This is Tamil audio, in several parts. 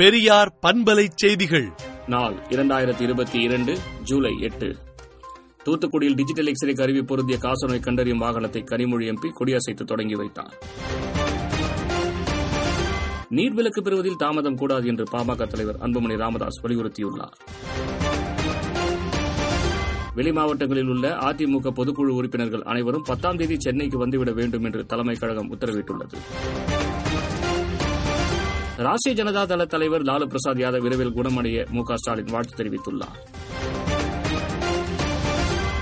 பெரியார் பண்பலை செய்திகள். நாள் இரண்டாயிரத்தி இருபத்தி இரண்டு ஜூலை எட்டு. தூத்துக்குடியில் டிஜிட்டல் எக்ஸ்ரே கருவி பொருந்திய காசநோய் கண்டறியும் வாகனத்தை கனிமொழி எம்பி கொடியசைத்து தொடங்கி வைத்தார். நீர் விலக்கு பெறுவதில் தாமதம் கூடாது என்று பாமக தலைவர் அன்புமணி ராமதாஸ் வலியுறுத்தியுள்ளார். வெளி மாவட்டங்களில் உள்ள அதிமுக பொதுக்குழு உறுப்பினர்கள் அனைவரும் பத்தாம் தேதி சென்னைக்கு வந்துவிட வேண்டும் என்று தலைமைக் கழகம் உத்தரவிட்டுள்ளது. ராஷ்டிரிய ஜனதா தள தலைவர் லாலு பிரசாத் யாதவ் விரைவில் குணமடைய மு ஸ்டாலின் வாழ்த்து தெரிவித்துள்ளார்.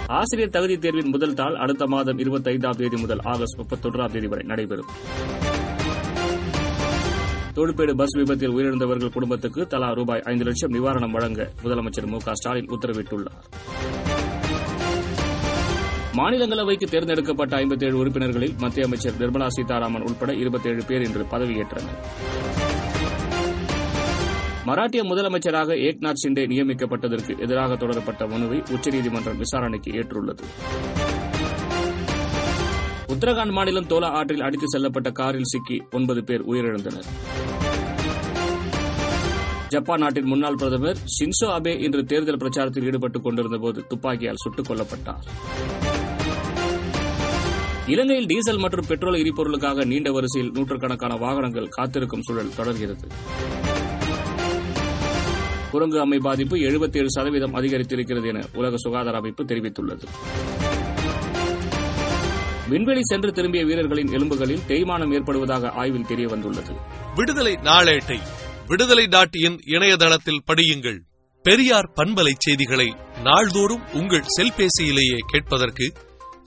ஆசிரியர் தகுதி தேர்வின் முதல் தாள் அடுத்த மாதம் இருபத்தைந்தாம் தேதி முதல் ஆகஸ்ட் முப்பத்தொன்றாம் தேதி வரை நடைபெறும். தொழுப்பேடு பஸ் விபத்தில் உயிரிழந்தவர்கள் குடும்பத்துக்கு தலா ரூபாய் ஐந்து லட்சம் நிவாரணம் வழங்க முதலமைச்சர் மு ஸ்டாலின் உத்தரவிட்டுள்ளார். மாநிலங்களவைக்கு தேர்ந்தெடுக்கப்பட்ட ஐம்பத்தேழு உறுப்பினர்களில் மத்திய அமைச்சர் நிர்மலா சீதாராமன் உட்பட இருபத்தேழு பேர் இன்று பதவியேற்றனர். மராட்டிய முதலமைச்சராக ஏக்நாத் ஷிண்டே நியமிக்கப்பட்டதற்கு எதிராக தொடரப்பட்ட மனுவை உச்சநீதிமன்றம் விசாரணைக்கு ஏற்றுள்ளது. உத்தரகாண்ட் மாநிலம் தோலா ஆற்றில் அடித்து செல்லப்பட்ட காரில் சிக்கி ஒன்பது பேர் உயிரிழந்தனர். ஜப்பான் நாட்டின் முன்னாள் பிரதமர் ஷின்சோ அபே இன்று தேர்தல் பிரச்சாரத்தில் ஈடுபட்டுக் கொண்டிருந்தபோது துப்பாக்கியால் சுட்டுக் கொல்லப்பட்டார். இலங்கையில் டீசல் மற்றும் பெட்ரோல் எரிபொருளுக்காக நீண்ட வரிசையில் நூற்றுக்கணக்கான வாகனங்கள் காத்திருக்கும் சூழல் தொடர்கிறது. குரங்கு அம்மை பாதிப்பு எழுபத்தேழு சதவீதம் அதிகரித்திருக்கிறது என உலக சுகாதார அமைப்பு தெரிவித்துள்ளது. விண்வெளி சென்று திரும்பிய வீரர்களின் எலும்புகளில் தேய்மானம் ஏற்படுவதாக ஆய்வில் தெரியவந்துள்ளது. விடுதலை நாளேட்டை விடுதலை டாட் இன் இணையதளத்தில் படியுங்கள். பெரியார் பண்பலை செய்திகளை நாள்தோறும் உங்கள் செல்பேசியிலேயே கேட்பதற்கு